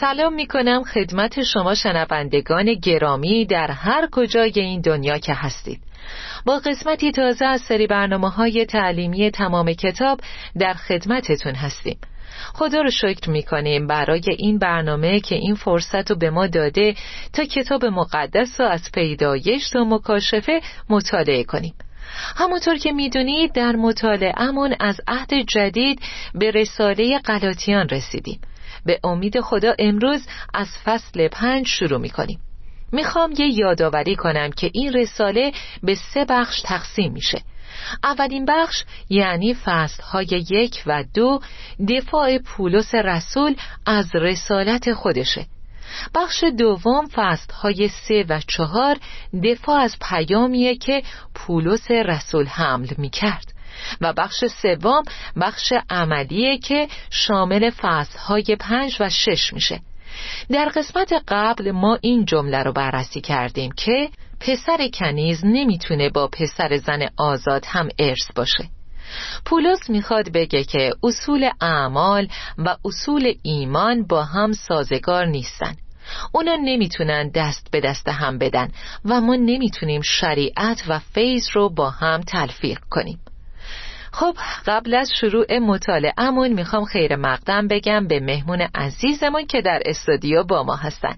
سلام می کنم خدمت شما شنوندگان گرامی در هر کجای این دنیا که هستید. با قسمتی تازه از سری برنامه های تعلیمی تمام کتاب در خدمتتون هستیم. خدا رو شکر می کنیم برای این برنامه که این فرصت رو به ما داده تا کتاب مقدس رو از پیدایش و مکاشفه مطالعه کنیم. همونطور که می‌دونید در مطالعهمون از عهد جدید به رساله غلاطیان رسیدیم. به امید خدا امروز از فصل پنج شروع می کنیم می‌خوام یه یادآوری کنم که این رساله به سه بخش تقسیم میشه. اولین بخش یعنی فصل های یک و دو دفاع پولس رسول از رسالت خودشه. بخش دوم فصل های سه و چهار دفاع از پیامیه که پولس رسول حمل می کرد و بخش سوم بخش عملیه که شامل فصل های پنج و شش میشه. در قسمت قبل ما این جمله رو بررسی کردیم که پسر کنیز نمی‌تونه با پسر زن آزاد هم ارث باشه. پولس می‌خواد بگه که اصول اعمال و اصول ایمان با هم سازگار نیستن. اونا نمی‌تونن دست به دست هم بدن و ما نمی‌تونیم شریعت و فیض رو با هم تلفیق کنیم. خب قبل از شروع مطالعهمون می‌خوام خیر مقدم بگم به مهمون عزیزمون که در استودیو با ما هستن.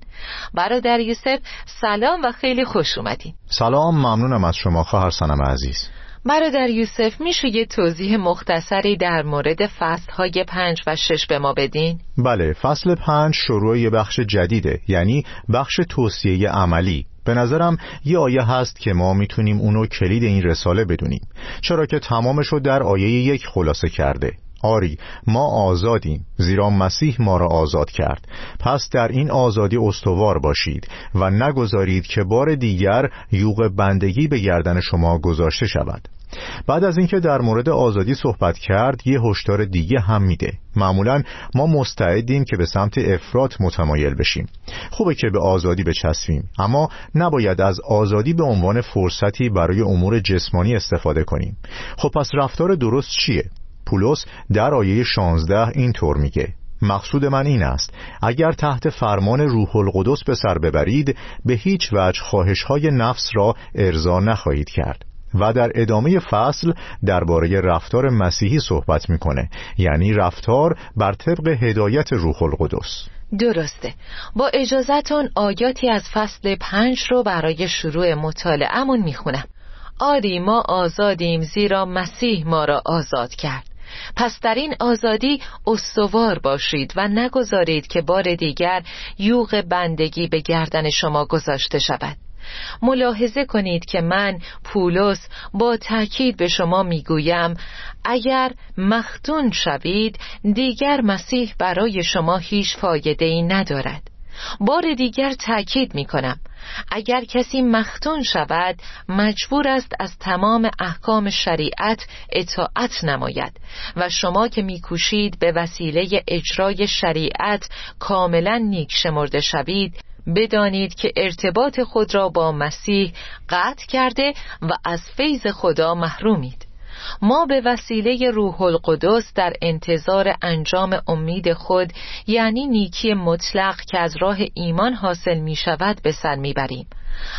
برادر یوسف سلام و خیلی خوش اومدین. سلام ممنونم از شما خواهر سنم عزیز. برادر یوسف میشه یه توضیح مختصری در مورد فصل های پنج و شش به ما بدین؟ بله فصل پنج شروع یه بخش جدیده یعنی بخش توصیه عملی. به نظرم یه آیه هست که ما می‌تونیم اونو کلید این رساله بدونیم. چرا که تمامشو در آیه یک خلاصه کرده. آری ما آزادیم زیرا مسیح ما را آزاد کرد. پس در این آزادی استوار باشید و نگذارید که بار دیگر یوغ بندگی به گردن شما گذاشته شود. بعد از اینکه در مورد آزادی صحبت کرد یه هشدار دیگه هم میده. معمولا ما مستعدیم که به سمت افراد متمایل بشیم. خوبه که به آزادی بچسبیم اما نباید از آزادی به عنوان فرصتی برای امور جسمانی استفاده کنیم. خب پس رفتار درست چیه؟ پولس در آیه 16 اینطور میگه. مقصود من این است اگر تحت فرمان روح القدس به سر ببرید به هیچ وجه خواهش های نفس را ارضا نخواهید کرد. و در ادامه فصل درباره رفتار مسیحی صحبت می‌کنه. یعنی رفتار بر طبق هدایت روح القدس. درسته. با اجازتون آیاتی از فصل پنج رو برای شروع مطالعهمون می‌خونم. آری ما آزادیم زیرا مسیح ما را آزاد کرد. پس در این آزادی استوار باشید و نگذارید که بار دیگر یوغ بندگی به گردن شما گذاشته شود. ملاحظه کنید که من پولس با تاکید به شما می‌گویم اگر مختون شوید دیگر مسیح برای شما هیچ فایده ای ندارد. بار دیگر تاکید می کنم اگر کسی مختون شود مجبور است از تمام احکام شریعت اطاعت نماید و شما که میکوشید به وسیله اجرای شریعت کاملا نیک شمرده شوید بدانید که ارتباط خود را با مسیح قطع کرده و از فیض خدا محرومید ما به وسیله روح القدس در انتظار انجام امید خود یعنی نیکی مطلق که از راه ایمان حاصل می شود به سر می بریم.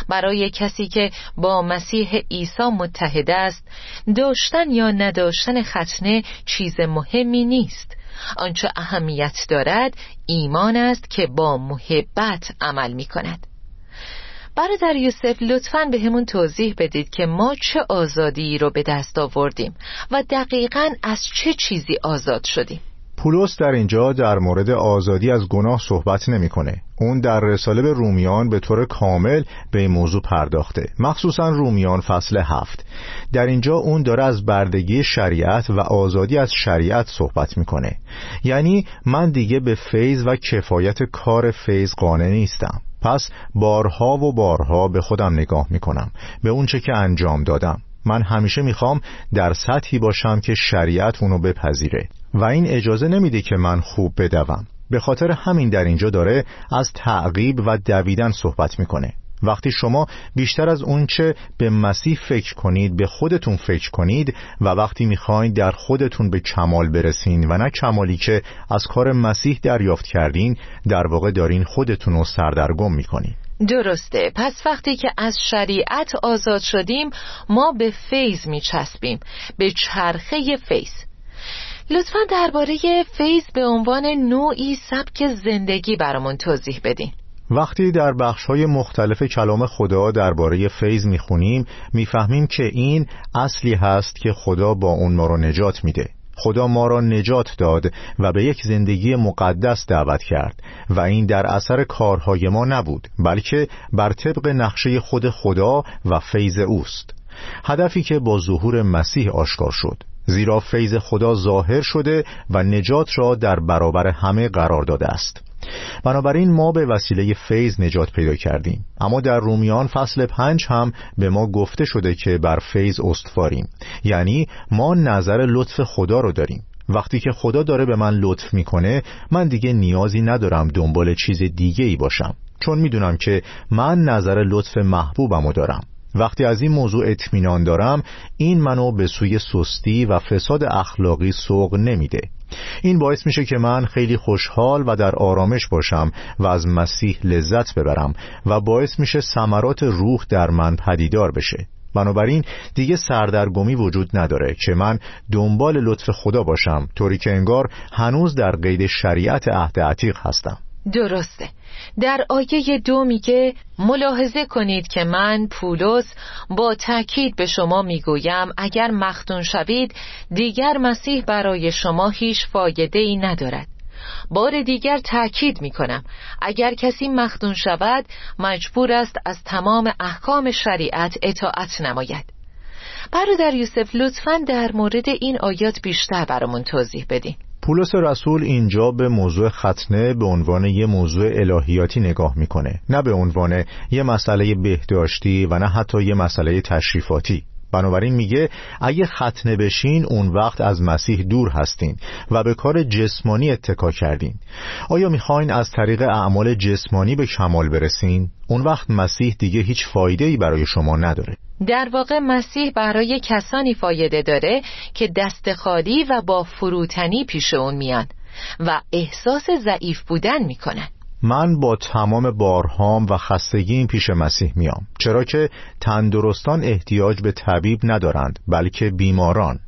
برای کسی که با مسیح عیسی متحد است داشتن یا نداشتن ختنه چیز مهمی نیست آنچه اهمیت دارد ایمان است که با محبت عمل می کند برادر یوسف لطفا به همون توضیح بدید که ما چه آزادی رو به دست آوردیم و دقیقا از چه چیزی آزاد شدیم. پولس در اینجا در مورد آزادی از گناه صحبت نمی‌کنه. اون در رساله به رومیان به طور کامل به این موضوع پرداخته. مخصوصا رومیان فصل هفت. در اینجا اون داره از بردگی شریعت و آزادی از شریعت صحبت می‌کنه. یعنی من دیگه به فیض و کفایت کار فیض قانع نیستم. پس بارها و بارها به خودم نگاه می‌کنم. به اون چه که انجام دادم. من همیشه می‌خوام در سطحی باشم که شریعت اونو بپذیره. و این اجازه نمیده که من خوب بدوم. به خاطر همین در اینجا داره از تعقیب و دویدن صحبت می‌کنه. وقتی شما بیشتر از اونچه به مسیح فکر کنید به خودتون فکر کنید و وقتی می‌خواین در خودتون به کمال برسین و نه کمالی که از کار مسیح دریافت کردین در واقع دارین خودتون رو سردرگم می‌کنید درسته. پس وقتی که از شریعت آزاد شدیم ما به فیض میچسبیم به چرخه فیض. لطفا درباره فیض به عنوان نوعی سبک زندگی برامون توضیح بدین. وقتی در بخش های مختلف کلام خدا درباره فیض می‌خونیم می‌فهمیم که این اصلی هست که خدا با اون ما رو نجات میده. خدا ما را نجات داد و به یک زندگی مقدس دعوت کرد و این در اثر کارهای ما نبود بلکه بر طبق نقشه خود خدا و فیض اوست. هدفی که با ظهور مسیح آشکار شد. زیرا فیض خدا ظاهر شده و نجات را در برابر همه قرار داده است. بنابراین ما به وسیله فیض نجات پیدا کردیم. اما در رومیان فصل پنج هم به ما گفته شده که بر فیض استواریم. یعنی ما نظر لطف خدا رو داریم. وقتی که خدا داره به من لطف می‌کنه من دیگه نیازی ندارم دنبال چیز دیگه ای باشم. چون می‌دونم که من نظر لطف محبوبمو دارم. وقتی از این موضوع اطمینان دارم این منو به سوی سستی و فساد اخلاقی سوق نمیده. این باعث میشه که من خیلی خوشحال و در آرامش باشم و از مسیح لذت ببرم و باعث میشه ثمرات روح در من پدیدار بشه. بنابراین دیگه سردرگمی وجود نداره که من دنبال لطف خدا باشم طوری که انگار هنوز در قید شریعت عهد عتیق هستم. درسته. در آیه دو میگه ملاحظه کنید که من پولس با تاکید به شما می‌گویم اگر مختون شوید دیگر مسیح برای شما هیچ فایده ای ندارد. بار دیگر تأکید می کنم اگر کسی مختون شود مجبور است از تمام احکام شریعت اطاعت نماید. برادر یوسف لطفا در مورد این آیات بیشتر برامون توضیح بدین. پولس رسول اینجا به موضوع ختنه به عنوان یه موضوع الهیاتی نگاه می‌کنه. نه به عنوان یه مسئله بهداشتی و نه حتی یه مسئله تشریفاتی. بنابراین میگه اگه ختنه بشین اون وقت از مسیح دور هستین و به کار جسمانی اتکا کردین. آیا می‌خواین از طریق اعمال جسمانی به کمال برسین؟ اون وقت مسیح دیگه هیچ فایده ای برای شما نداره. در واقع مسیح برای کسانی فایده داره که دست خالی و با فروتنی پیش اون میان و احساس ضعیف بودن می‌کنن. من با تمام بارهام و خستگیم پیش مسیح میام. چرا که تندرستان احتیاج به طبیب ندارند بلکه بیماران.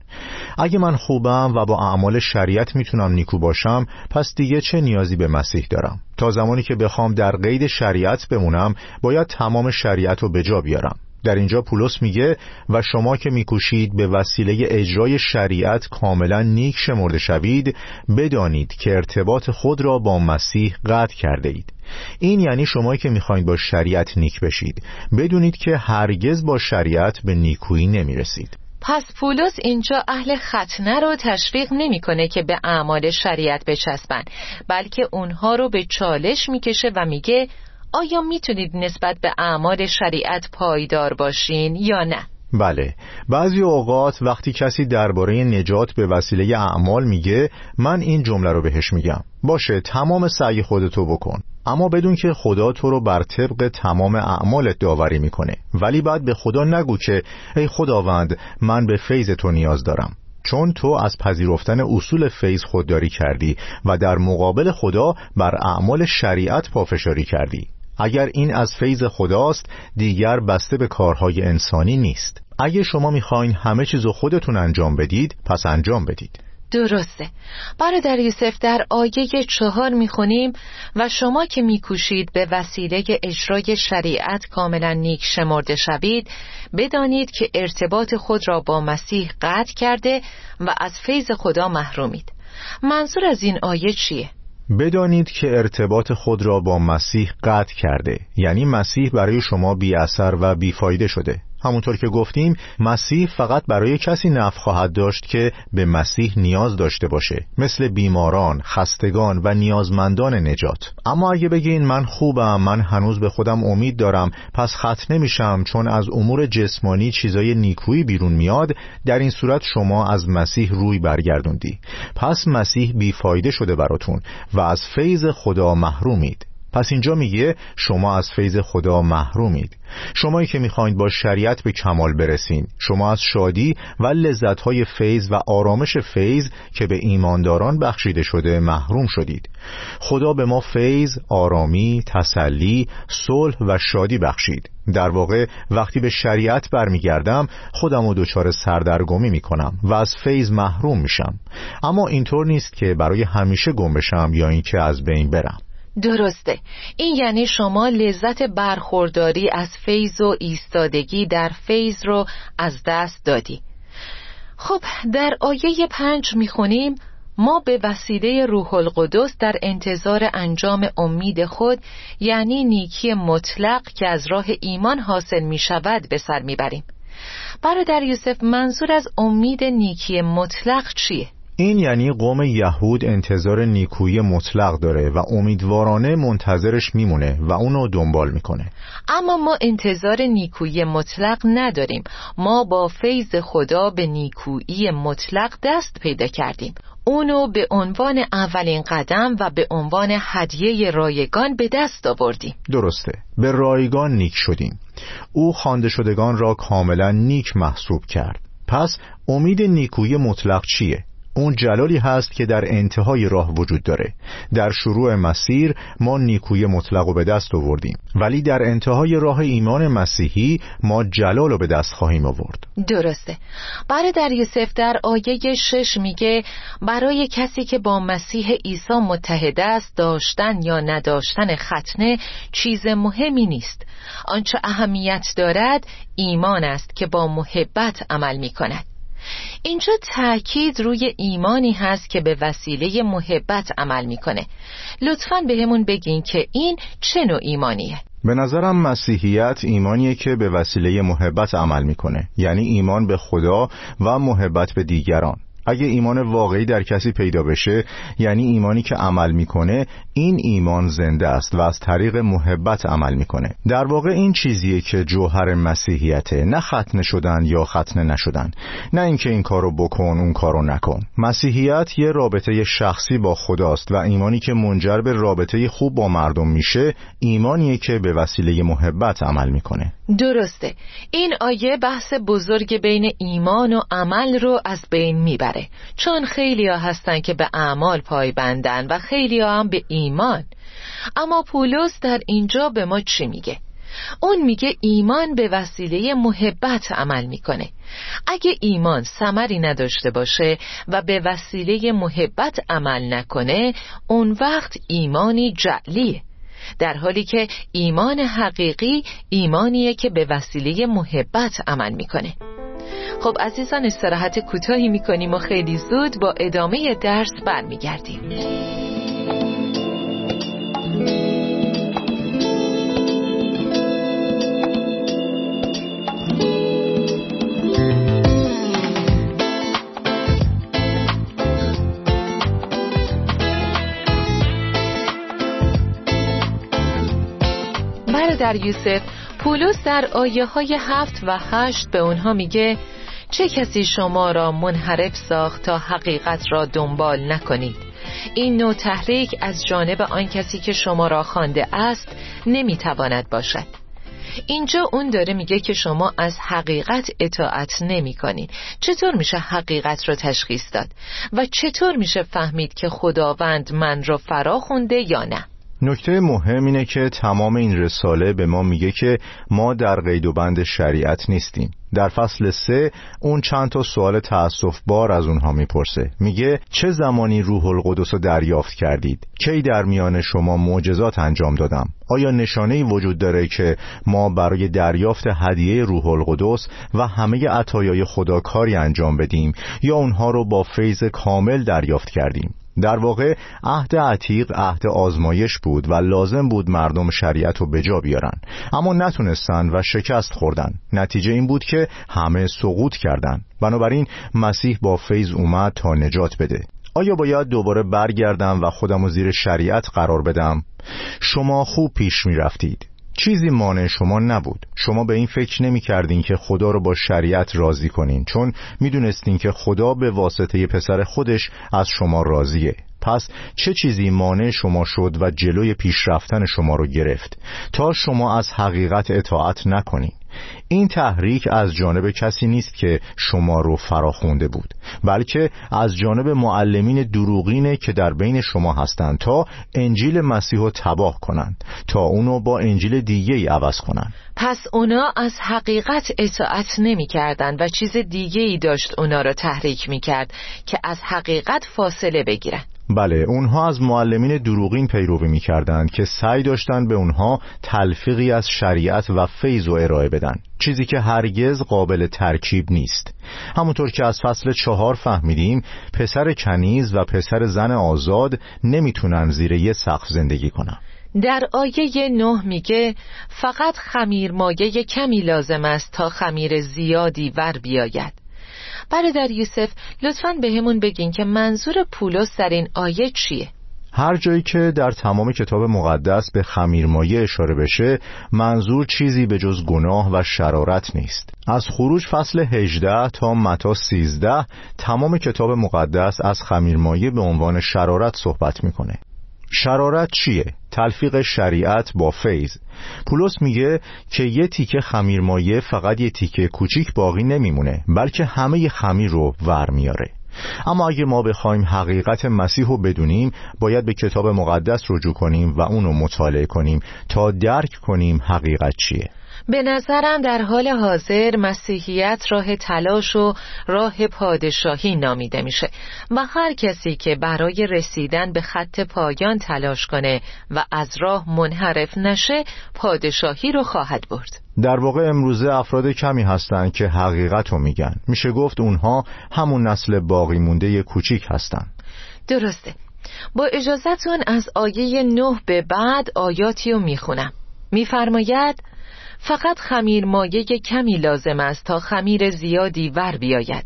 اگه من خوبم و با اعمال شریعت می‌تونم نیکو باشم پس دیگه چه نیازی به مسیح دارم؟ تا زمانی که بخوام در قید شریعت بمونم باید تمام شریعت رو به جا بیارم. در اینجا پولس میگه و شما که میکوشید به وسیله اجرای شریعت کاملا نیک شمرده شوید بدانید که ارتباط خود را با مسیح قطع کرده اید. این یعنی شما که می‌خواید با شریعت نیک بشید. بدونید که هرگز با شریعت به نیکویی نمی‌رسید. پس پولس اینجا اهل ختنه رو تشویق نمی‌کنه که به اعمال شریعت بچسبن بلکه اونها رو به چالش می‌کشه و میگه آیا می‌تونید نسبت به اعمال شریعت پایدار باشین یا نه؟ بله. بعضی اوقات وقتی کسی درباره نجات به وسیله اعمال میگه من این جمله رو بهش میگم. باشه تمام سعی خودتو بکن. اما بدون که خدا تو رو بر طبق تمام اعمالت داوری می‌کنه. ولی بعد به خدا نگو که ای خداوند من به فیض تو نیاز دارم. چون تو از پذیرفتن اصول فیض خودداری کردی و در مقابل خدا بر اعمال شریعت پافشاری کردی. اگر این از فیض خداست دیگر بسته به کارهای انسانی نیست. اگه شما می‌خواین همه چیزو خودتون انجام بدید پس انجام بدید. درسته. برادر یوسف در آیه چهار می‌خونیم و شما که میکوشید به وسیله اجرای شریعت کاملا نیک شمرده شوید بدانید که ارتباط خود را با مسیح قطع کرده و از فیض خدا محرومید. منظور از این آیه چیه؟ بدانید که ارتباط خود را با مسیح قطع کرده. یعنی مسیح برای شما بی اثر و بیفایده شده. همونطور که گفتیم مسیح فقط برای کسی نفع خواهد داشت که به مسیح نیاز داشته باشه مثل بیماران، خستگان و نیازمندان نجات. اما اگه بگین من خوبم من هنوز به خودم امید دارم پس خط نمیشم چون از امور جسمانی چیزای نیکویی بیرون میاد در این صورت شما از مسیح روی برگردوندی. پس مسیح بیفایده شده براتون و از فیض خدا محرومید. پس اینجا میگه شما از فیض خدا محرومید. شمایی که می‌خواید با شریعت به کمال برسین. شما از شادی و لذتهای فیض و آرامش فیض که به ایمانداران بخشیده شده محروم شدید. خدا به ما فیض، آرامی، تسلی، صلح و شادی بخشید. در واقع وقتی به شریعت برمیگردم خودم و دچار سردرگمی می‌کنم و از فیض محروم میشم. اما اینطور نیست که برای همیشه گم بشم یا اینکه از بین برم. درسته. این یعنی شما لذت برخورداری از فیض و ایستادگی در فیض رو از دست دادی. خب در آیه پنج می‌خونیم ما به وسیله روح القدس در انتظار انجام امید خود یعنی نیکی مطلق که از راه ایمان حاصل می شود به سر می‌بریم. برادر یوسف منظور از امید نیکی مطلق چیه؟ این یعنی قوم یهود انتظار نیکویی مطلق داره و امیدوارانه منتظرش میمونه و اونو دنبال می‌کنه. اما ما انتظار نیکویی مطلق نداریم. ما با فیض خدا به نیکویی مطلق دست پیدا کردیم. اونو به عنوان اولین قدم و به عنوان هدیه رایگان به دست آوردیم. درسته. به رایگان نیک شدیم. او خوانده شدگان را کاملا نیک محسوب کرد. پس امید نیکویی مطلق چیه؟ اون جلالی هست که در انتهای راه وجود داره. در شروع مسیر ما نیکوی مطلق رو به دست آوردیم. ولی در انتهای راه ایمان مسیحی ما جلال رو به دست خواهیم آورد. درسته. در یوسف در آیه شش میگه برای کسی که با مسیح عیسی متحد است داشتن یا نداشتن ختنه چیز مهمی نیست. آنچه اهمیت دارد ایمان است که با محبت عمل می کند اینجا تاکید روی ایمانی هست که به وسیله محبت عمل می‌کنه. لطفا به همون بگین که این چه نوع ایمانیه؟ به نظرم مسیحیت ایمانیه که به وسیله محبت عمل می‌کنه. یعنی ایمان به خدا و محبت به دیگران. اگه ایمان واقعی در کسی پیدا بشه یعنی ایمانی که عمل می‌کنه این ایمان زنده است و از طریق محبت عمل می‌کنه. در واقع این چیزیه که جوهر مسیحیته نه ختنه شدن یا ختنه نشدن. نه اینکه این کارو بکن اون کارو نکن. مسیحیت یه رابطه شخصی با خداست و ایمانی که منجر به رابطه خوب با مردم میشه ایمانیه که به وسیله محبت عمل می‌کنه. درسته. این آیه بحث بزرگ بین ایمان و عمل رو از بین می‌بره. چون خیلی ها هستن که به اعمال بندن و خیلی ها هم به ایمان. اما پولس در اینجا به ما چی میگه؟ اون میگه ایمان به وسیله محبت عمل می‌کنه. اگه ایمان سمری نداشته باشه و به وسیله محبت عمل نکنه اون وقت ایمانی جعلیه. در حالی که ایمان حقیقی ایمانیه که به وسیله محبت عمل می‌کنه. خب عزیزان استراحت کوتاهی می‌کنیم و خیلی زود با ادامه درس برمیگردیم. در یوسف پولس در آیه های هفت و هشت به اونها میگه چه کسی شما را منحرف ساخت تا حقیقت را دنبال نکنید؟ این نوع تحریک از جانب آن کسی که شما را خوانده است نمی‌تواند باشد. اینجا اون داره میگه که شما از حقیقت اطاعت نمی کنید. چطور میشه حقیقت را تشخیص داد؟ و چطور میشه فهمید که خداوند من را فرا خونده یا نه؟ نکته مهم اینه که تمام این رساله به ما میگه که ما در قید و بند شریعت نیستیم. در فصل سه اون چند تا سوال تأصف بار از اونها می‌پرسه. میگه چه زمانی روح القدس رو دریافت کردید؟ کی در میان شما معجزات انجام دادم؟ آیا نشانه وجود داره که ما برای دریافت هدیه روح القدس و همه عطایای خدا کاری انجام بدیم یا اونها رو با فیض کامل دریافت کردیم؟ در واقع عهد عتیق عهد آزمایش بود و لازم بود مردم شریعت رو به جا بیارن. اما نتونستن و شکست خوردن. نتیجه این بود که همه سقوط کردن. بنابراین مسیح با فیض اومد تا نجات بده. آیا باید دوباره برگردم و خودم زیر شریعت قرار بدم؟ شما خوب پیش می رفتید چیزی مانع شما نبود. شما به این فکر نمی کردین که خدا رو با شریعت راضی کنین چون می دونستین که خدا به واسطه پسر خودش از شما راضیه. پس چه چیزی مانع شما شد و جلوی پیشرفتن شما رو گرفت؟ تا شما از حقیقت اطاعت نکنین. این تحریک از جانب کسی نیست که شما رو فراخونده بود بلکه از جانب معلمین دروغینه که در بین شما هستند تا انجیل مسیح رو تباه کنند تا اونو با انجیل دیگه ای عوض کنند. پس اونا از حقیقت اطاعت نمی کردن و چیز دیگه ای داشت اونا رو تحریک می کرد که از حقیقت فاصله بگیرن بله اونها از معلمین دروغین پیروی می‌کردند که سعی داشتند به اونها تلفیقی از شریعت و فیض و ارائه بدن چیزی که هرگز قابل ترکیب نیست. همونطور که از فصل چهار فهمیدیم پسر کنیز و پسر زن آزاد نمی‌تونن زیر یه سقف زندگی کنن. در آیه نه میگه فقط خمیر مایه کمی لازم است تا خمیر زیادی ور بیاید. برادر یوسف لطفا به همون بگین که منظور پولس در این آیه چیه؟ هر جایی که در تمام کتاب مقدس به خمیرمایه اشاره بشه منظور چیزی به جز گناه و شرارت نیست از خروج فصل 18 تا متا 13 تمام کتاب مقدس از خمیرمایه به عنوان شرارت صحبت می‌کنه شرارت چیه؟ تلفیق شریعت با فیض. پولس میگه که یه تیکه خمیر مایه فقط یه تیکه کوچیک باقی نمیمونه بلکه همه خمیر رو ور میاره. اما اگه ما بخوایم حقیقت مسیح رو بدونیم باید به کتاب مقدس رجوع کنیم و اونو مطالعه کنیم تا درک کنیم حقیقت چیه. به نظرم در حال حاضر مسیحیت راه تلاش و راه پادشاهی نامیده میشه و هر کسی که برای رسیدن به خط پایان تلاش کنه و از راه منحرف نشه پادشاهی رو خواهد برد. در واقع امروزه افراد کمی هستند که حقیقت رو میگن. میشه گفت اونها همون نسل باقی مونده کوچیک هستند درسته. با اجازتون از آیه نه به بعد آیاتی رو می‌خونم. میفرماید فقط خمیر مایه کمی لازم است تا خمیر زیادی ور بیاید.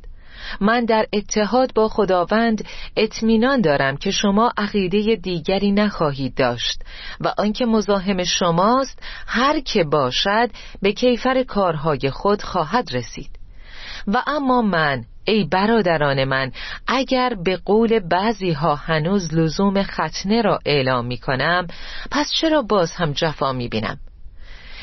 من در اتحاد با خداوند اطمینان دارم که شما عقیده دیگری نخواهید داشت و آنکه مزاحم شماست هر که باشد به کیفر کارهای خود خواهد رسید. و اما من ای برادران من اگر به قول بعضی ها هنوز لزوم ختنه را اعلام می کنم پس چرا باز هم جفا می بینم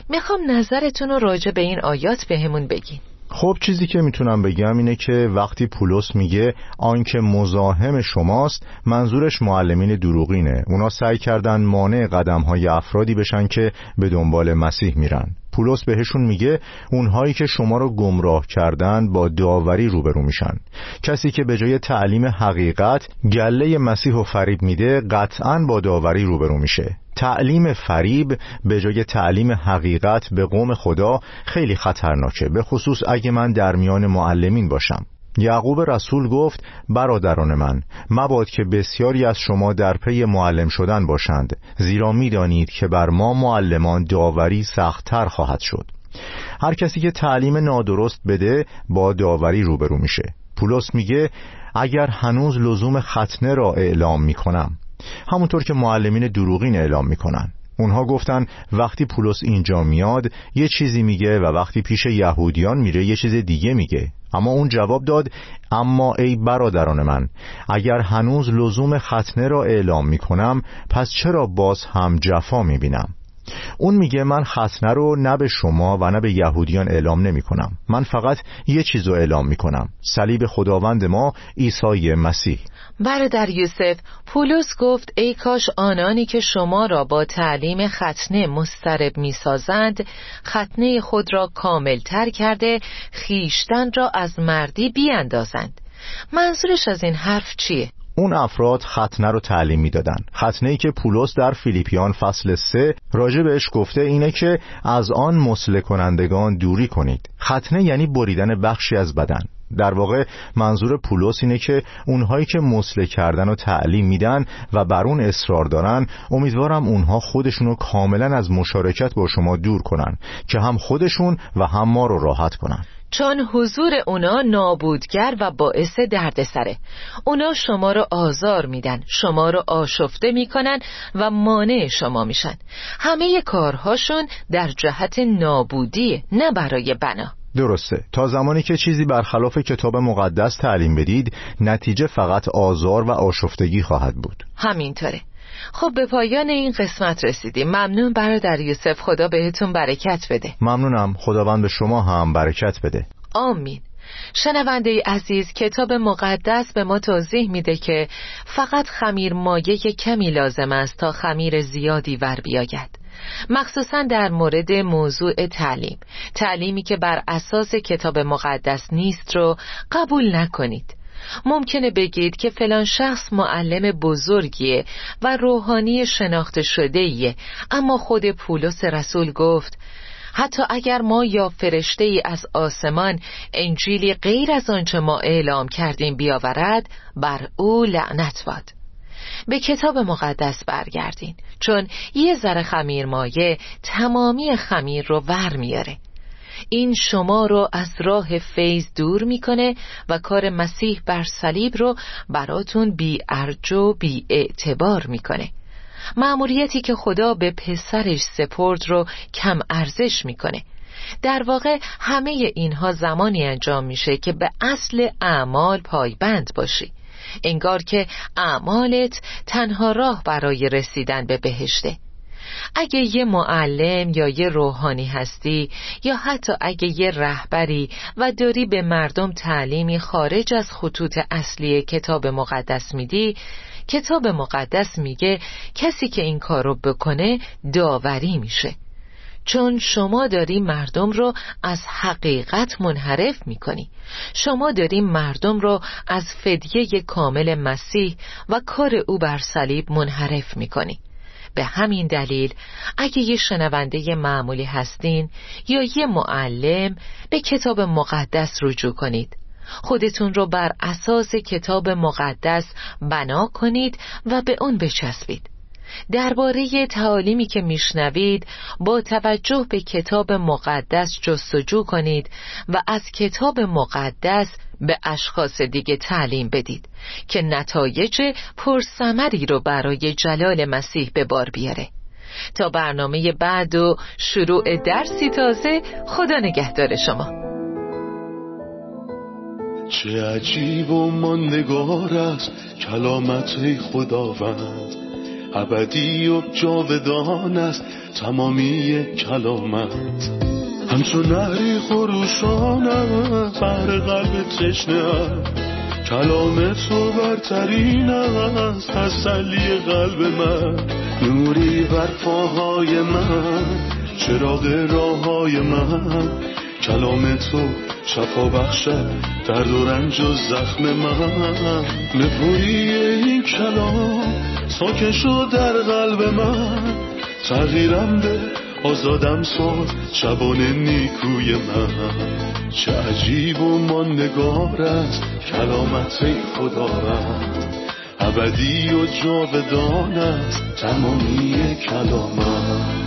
می‌خوام نظرتون رو راجع به این آیات بهمون بگین. خب چیزی که می‌تونم بگم اینه که وقتی پولس میگه آنکه مزاحم شماست منظورش معلمین دروغینه. اونا سعی کردن مانع قدم های افرادی بشن که به دنبال مسیح میرن. پولس بهشون میگه اونهایی که شما رو گمراه کردن با داوری روبرو میشن. کسی که به جای تعلیم حقیقت گله مسیح و فریب میده قطعا با داوری روبرو میشه. تعلیم فریب به جای تعلیم حقیقت به قوم خدا خیلی خطرناکه به خصوص اگه من در میان معلمین باشم. یعقوب رسول گفت برادران من مباد که بسیاری از شما در پی معلم شدن باشند زیرا می‌دانید که بر ما معلمان داوری سختتر خواهد شد. هر کسی که تعلیم نادرست بده با داوری روبرو میشه. پولس میگه اگر هنوز لزوم ختنه را اعلام می‌کنم. همونطور که معلمین دروغین اعلام می‌کنن. اونها گفتن وقتی پولس اینجا میاد یه چیزی میگه و وقتی پیش یهودیان میره یه چیز دیگه میگه. اما اون جواب داد اما ای برادران من اگر هنوز لزوم ختنه را اعلام می‌کنم پس چرا باز هم جفا می‌بینم؟ اون میگه من ختنه رو نه به شما و نه به یهودیان اعلام نمی کنم من فقط یه چیز رو اعلام می کنم صلیب خداوند ما عیسی مسیح. برادر یوسف پولس گفت ای کاش آنانی که شما را با تعلیم ختنه مسترب می‌سازند ختنه خود را کاملتر کرده خیشتن را از مردی بیاندازند. منظورش از این حرف چیه؟ اون افراد ختنه رو تعلیم می‌دادن. ختنه ای که پولس در فیلیپیان فصل سه راجع بهش گفته اینه که از آن مسله کنندگان دوری کنید. ختنه یعنی بریدن بخشی از بدن. در واقع منظور پولس اینه که اونهایی که مسله کردن و تعلیم میدن و بر اون اصرار دارن امیدوارم اونها خودشونو کاملا از مشارکت با شما دور کنن که هم خودشون و هم ما رو راحت کنن. چون حضور اونا نابودگر و باعث دردسره اونا شما رو آزار میدن شما رو آشفته می‌کنن و مانع شما میشن. همه کارهاشون در جهت نابودی نه برای بنا. درسته. تا زمانی که چیزی برخلاف کتاب مقدس تعلیم بدید نتیجه فقط آزار و آشفتگی خواهد بود. همینطوره. خب به پایان این قسمت رسیدیم. ممنون برادر یوسف. خدا بهتون برکت بده. ممنونم. خداوند به شما هم برکت بده. آمین. شنونده عزیز کتاب مقدس به ما توضیح میده که فقط خمیر مایه کمی لازم است تا خمیر زیادی ور بیاید. مخصوصا در مورد موضوع تعلیم. تعلیمی که بر اساس کتاب مقدس نیست رو قبول نکنید. ممکنه بگید که فلان شخص معلم بزرگیه و روحانی شناخته شده ایه اما خود پولس رسول گفت حتی اگر ما یا فرشته ای از آسمان انجیلی غیر از آنچه ما اعلام کردیم بیاورد بر او لعنت باد. به کتاب مقدس برگردین چون یه ذره خمیر مایه تمامی خمیر رو ور میاره. این شما رو از راه فیض دور می‌کنه و کار مسیح بر صلیب رو براتون بی ارج و بی اعتبار می‌کنه. معمولیتی که خدا به پسرش سپرد رو کم ارزش می‌کنه. در واقع همه اینها زمانی انجام میشه که به اصل اعمال پایبند باشی. انگار که اعمالت تنها راه برای رسیدن به بهشته. اگه یه معلم یا یه روحانی هستی یا حتی اگه یه رهبری و داری به مردم تعلیمی خارج از خطوط اصلی کتاب مقدس میدی کتاب مقدس میگه کسی که این کارو بکنه داوری میشه. چون شما داری مردم رو از حقیقت منحرف می‌کنی. شما داری مردم رو از فدیه کامل مسیح و کار او بر صلیب منحرف می‌کنی. به همین دلیل اگه یه شنونده معمولی هستین یا یه معلم به کتاب مقدس رجوع کنید. خودتون رو بر اساس کتاب مقدس بنا کنید و به اون بچسبید. درباره تعالیمی که میشنوید با توجه به کتاب مقدس جستجو کنید و از کتاب مقدس به اشخاص دیگه تعلیم بدید که نتایج پرسمری رو برای جلال مسیح به بار بیاره. تا برنامه بعد و شروع درسی تازه خدا نگهدار شما. چه عجیب و ماندگار است کلامت خداوند. ابدی و جاودان است تمامی کلامت. همچون نهری خروشان است بر قلب تشنه کلام تو برترین است تسلی قلب من. نوری بر پاهای من چراغ راه های من. کلام تو شفا بخشد درد و رنج و زخم من. نپوری این کلام ساکن شد در قلب من. تغییرم به آزادم ساد شبان نیکوی من. چه عجیب و ماندگار است کلامت خدا رد ابدی و جاودان است تمامی کلامت